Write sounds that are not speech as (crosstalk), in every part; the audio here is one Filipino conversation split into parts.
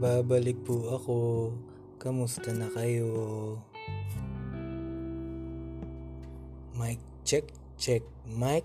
Nagbabalik po ako. Kamusta na kayo? Mic check, check, mic.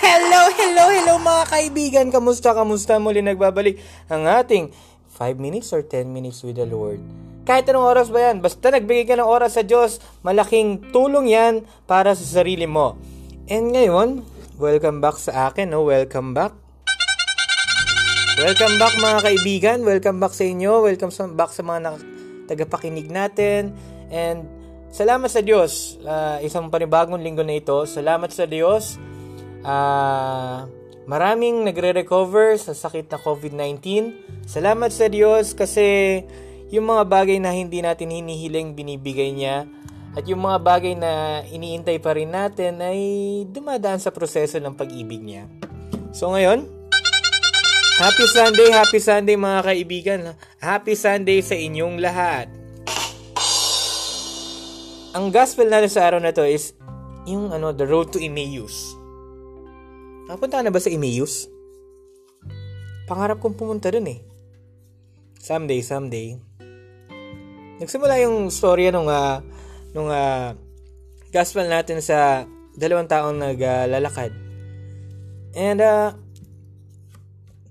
Hello, hello, hello mga kaibigan. Kamusta, kamusta? Muli nagbabalik ang ating 5 minutes or 10 minutes with the Lord. Kahit anong oras ba yan, basta nagbigay ka ng oras sa Diyos, malaking tulong yan para sa sarili mo. And ngayon, welcome back sa akin, no? Welcome back. Welcome back mga kaibigan. Welcome back sa inyo. Welcome back sa mga na- tagapakinig natin. And salamat sa Diyos. Uh, isang panibagong linggo na ito. Salamat sa Diyos. Uh, maraming nagre-recover sa sakit na COVID-19. Salamat sa Diyos kasi yung mga bagay na hindi natin hinihiling binibigay niya at yung mga bagay na iniintay pa rin natin ay dumadaan sa proseso ng pag-ibig niya. So ngayon, Happy Sunday, happy Sunday mga kaibigan. Happy Sunday sa inyong lahat. Ang gospel natin sa araw na to is yung ano, the road to Emmaus. Napunta na ba sa Emmaus? Pangarap kong pumunta dun eh. Someday, someday. Nagsimula yung storya nung uh, nung uh, gospel natin sa dalawang taong naglalakad. Uh, And uh,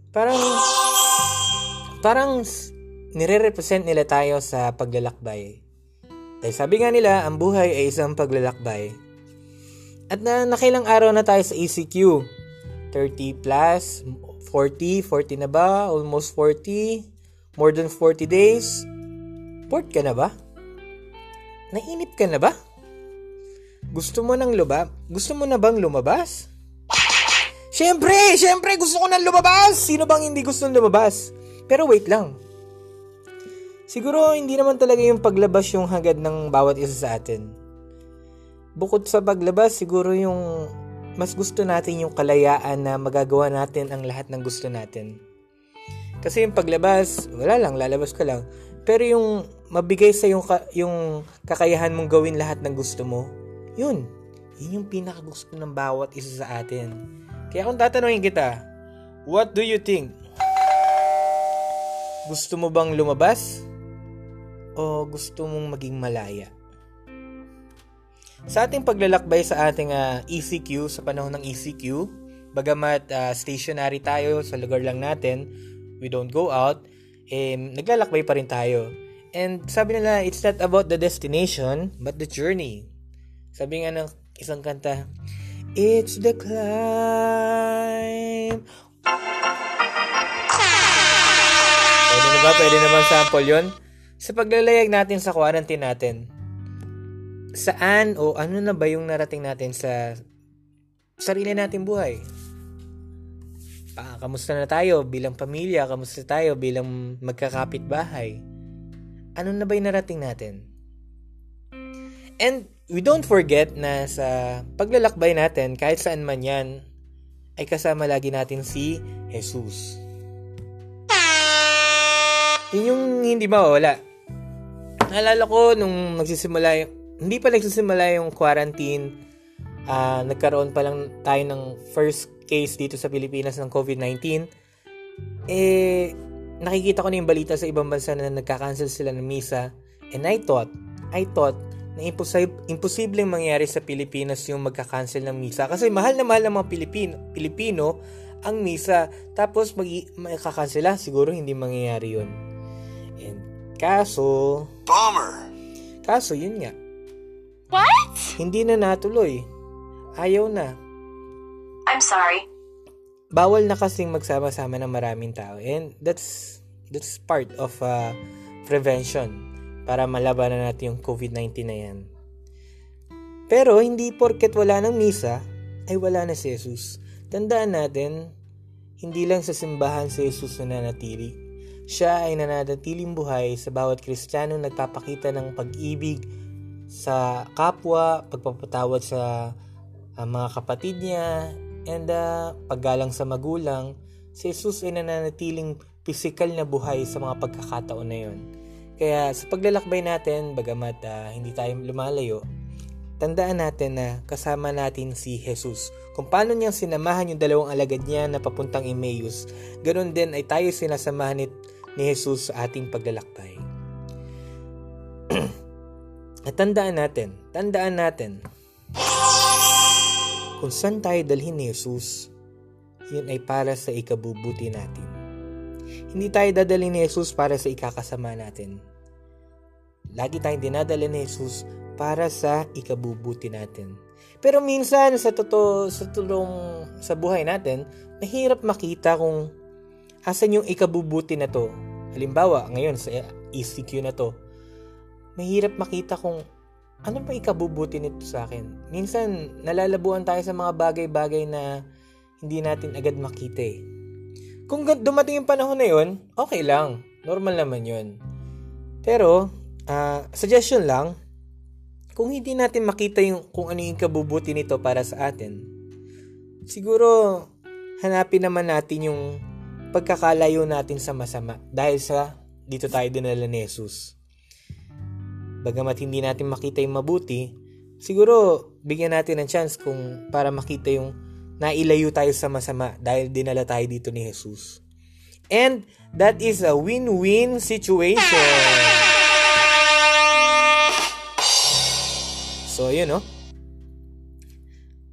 parang parang nire-represent nila tayo sa paglalakbay. Dahil sabi nga nila, ang buhay ay isang paglalakbay. At na nakailang araw na tayo sa ECQ. 30 plus, 40, 40 na ba? Almost 40? More than 40 days? Bored ka na ba? Nainip ka na ba? Gusto mo nang lumabas? Gusto mo na bang lumabas? Siyempre, siyempre gusto ko nang lumabas. Sino bang hindi gusto lumabas? Pero wait lang. Siguro hindi naman talaga yung paglabas yung hagad ng bawat isa sa atin. Bukod sa paglabas, siguro yung mas gusto natin yung kalayaan na magagawa natin ang lahat ng gusto natin. Kasi yung paglabas, wala lang, lalabas ka lang. Pero yung mabigay sa yung, ka- yung kakayahan mong gawin lahat ng gusto mo, yun. Yun yung pinakagusto ng bawat isa sa atin. Kaya kung tatanungin kita, what do you think? Gusto mo bang lumabas? O gusto mong maging malaya? Sa ating paglalakbay sa ating uh, ah, ECQ, sa panahon ng ECQ, bagamat uh, stationary tayo sa lugar lang natin, we don't go out, eh, naglalakbay pa rin tayo. And sabi nila, it's not about the destination, but the journey. Sabi nga ng isang kanta, It's the climb. Pwede na ba? Pwede naman sample yon Sa paglalayag natin sa quarantine natin, saan o ano na ba yung narating natin sa sarili nating buhay? Pa, kamusta na tayo bilang pamilya? Kamusta tayo bilang magkakapit bahay? Ano na ba yung narating natin? And we don't forget na sa paglalakbay natin, kahit saan man yan, ay kasama lagi natin si Jesus. Yun yung hindi mawala. Naalala ko nung nagsisimula yung, hindi pa nagsisimula yung quarantine, uh, nagkaroon pa lang tayo ng first case dito sa Pilipinas ng COVID-19, eh, nakikita ko na yung balita sa ibang bansa na nagka-cancel sila ng misa, and I thought, I thought, na imposib- imposibleng mangyari sa Pilipinas yung magka-cancel ng misa. Kasi mahal na mahal ng mga Pilipino, Pilipino ang misa. Tapos mag makakansela, siguro hindi mangyayari yun. And kaso... Bomber! Kaso, yun nga. What? Hindi na natuloy. Ayaw na. I'm sorry. Bawal na kasing magsama-sama ng maraming tao. And that's that's part of uh, prevention para malabanan natin yung COVID-19 na yan. Pero hindi porket wala ng misa, ay wala na si Jesus. Tandaan natin, hindi lang sa simbahan si Jesus na nanatili. Siya ay nananatiling buhay sa bawat Kristiyano nagpapakita ng pag-ibig sa kapwa, pagpapatawad sa uh, mga kapatid niya, and uh, paggalang sa magulang. Si Jesus ay nananatiling pisikal na buhay sa mga pagkakataon na yon. Kaya sa paglalakbay natin, bagamat uh, hindi tayo lumalayo, tandaan natin na kasama natin si Jesus. Kung paano niyang sinamahan yung dalawang alagad niya na papuntang Emmaus, ganun din ay tayo sinasamahan ni, ni Jesus sa ating paglalakbay. (clears throat) At tandaan natin, tandaan natin, kung saan tayo dalhin ni Jesus, yun ay para sa ikabubuti natin. Hindi tayo dadalhin ni Jesus para sa ikakasama natin. Lagi tayong dinadala ni Jesus para sa ikabubuti natin. Pero minsan sa totoo sa tulong sa buhay natin, mahirap makita kung asan yung ikabubuti na to. Halimbawa, ngayon sa ECQ na to, mahirap makita kung ano ba ikabubuti nito sa akin. Minsan, nalalabuan tayo sa mga bagay-bagay na hindi natin agad makita eh. Kung dumating yung panahon na yun, okay lang. Normal naman yun. Pero, uh, suggestion lang, kung hindi natin makita yung kung ano yung kabubuti nito para sa atin, siguro hanapin naman natin yung pagkakalayo natin sa masama dahil sa dito tayo dinala ni Jesus. Bagamat hindi natin makita yung mabuti, siguro bigyan natin ng chance kung para makita yung nailayo tayo sa masama dahil dinala tayo dito ni Jesus. And that is a win-win situation. So, yun, no?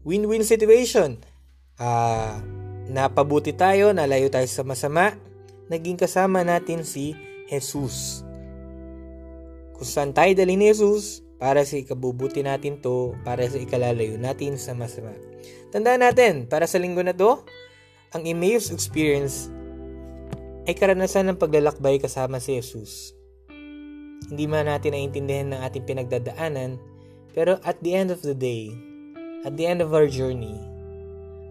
Win-win situation. Ah, uh, napabuti tayo, nalayo tayo sa masama, naging kasama natin si Jesus. Kung saan tayo dali ni Jesus, para sa ikabubuti natin to, para sa ikalalayo natin sa masama. Tandaan natin, para sa linggo na to, ang Emmaus experience ay karanasan ng paglalakbay kasama si Jesus. Hindi man natin naiintindihan ng ating pinagdadaanan, pero at the end of the day, at the end of our journey,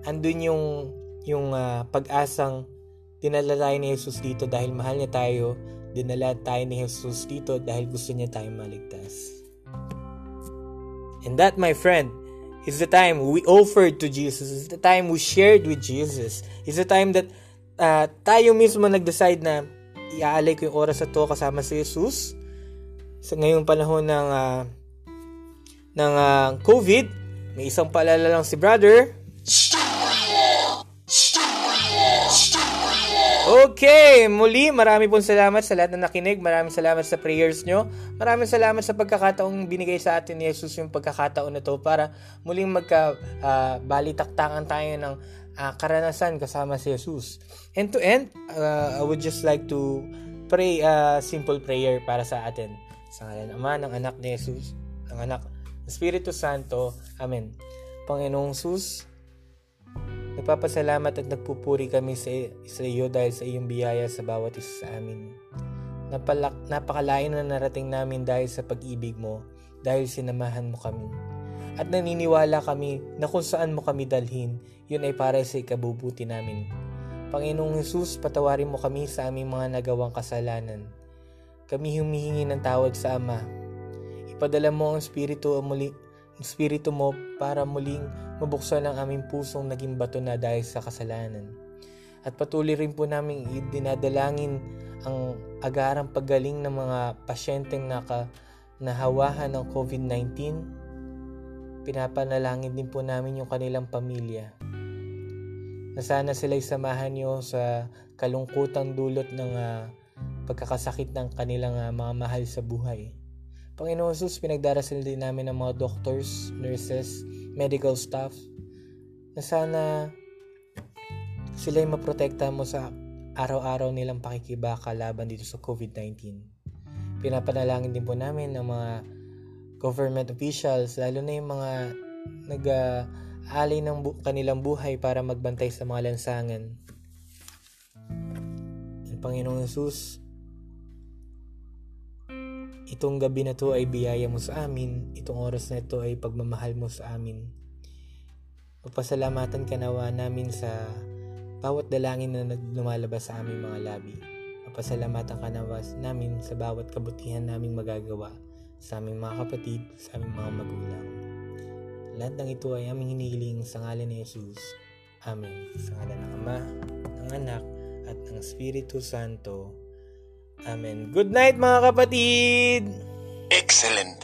andun yung yung uh, pag-asang dinala tayo ni Jesus dito dahil mahal niya tayo, dinala tayo ni Jesus dito dahil gusto niya tayong maligtas. And that, my friend, is the time we offered to Jesus. Is the time we shared with Jesus. Is the time that uh, tayo mismo nag-decide na iaalay ko yung oras na to kasama si Jesus. Sa ngayong panahon ng uh, ng uh, COVID, may isang paalala lang si brother. Okay, muli maraming pong salamat sa lahat na nakinig. Maraming salamat sa prayers nyo. Maraming salamat sa pagkakataong binigay sa atin ni Jesus yung pagkakataon na to para muling magka uh, tayo ng uh, karanasan kasama si Jesus. And to end, uh, I would just like to pray a uh, simple prayer para sa atin. Sa ngalan naman ng anak ni Jesus, ng anak Espiritu Santo. Amen. Panginoong Sus, nagpapasalamat at nagpupuri kami sa, sa iyo dahil sa iyong biyaya sa bawat isa sa amin. Napalak, napakalain na narating namin dahil sa pag-ibig mo, dahil sinamahan mo kami. At naniniwala kami na kung saan mo kami dalhin, yun ay para sa ikabubuti namin. Panginoong Jesus, patawarin mo kami sa aming mga nagawang kasalanan. Kami humihingi ng tawad sa Ama Ipadala mo ang Espiritu, muli, Espiritu mo para muling mabuksan ang aming pusong naging bato na dahil sa kasalanan. At patuloy rin po namin dinadalangin ang agarang paggaling ng mga pasyenteng naka, nahawahan ng COVID-19. Pinapanalangin din po namin yung kanilang pamilya. Na sana sila'y samahan nyo sa kalungkutang dulot ng uh, pagkakasakit ng kanilang uh, mga mahal sa buhay. Panginoon Jesus, pinagdarasal din namin ng mga doctors, nurses, medical staff na sana sila yung maprotekta mo sa araw-araw nilang pakikibaka laban dito sa COVID-19. Pinapanalangin din po namin ng mga government officials, lalo na yung mga nag-aalay ng bu- kanilang buhay para magbantay sa mga lansangan. Panginoong Jesus, Itong gabi na to ay biyaya mo sa amin. Itong oras na ito ay pagmamahal mo sa amin. Pagpasalamatan ka nawa namin sa bawat dalangin na lumalabas sa aming mga labi. Papasalamatan ka nawa namin sa bawat kabutihan naming magagawa sa aming mga kapatid, sa aming mga magulang. Lahat ng ito ay aming hinihiling sa ngalan ni Jesus. Amen. Sa ngalan ng Ama, ng Anak, at ng Espiritu Santo. Amen. Good night mga kapatid! Excellent.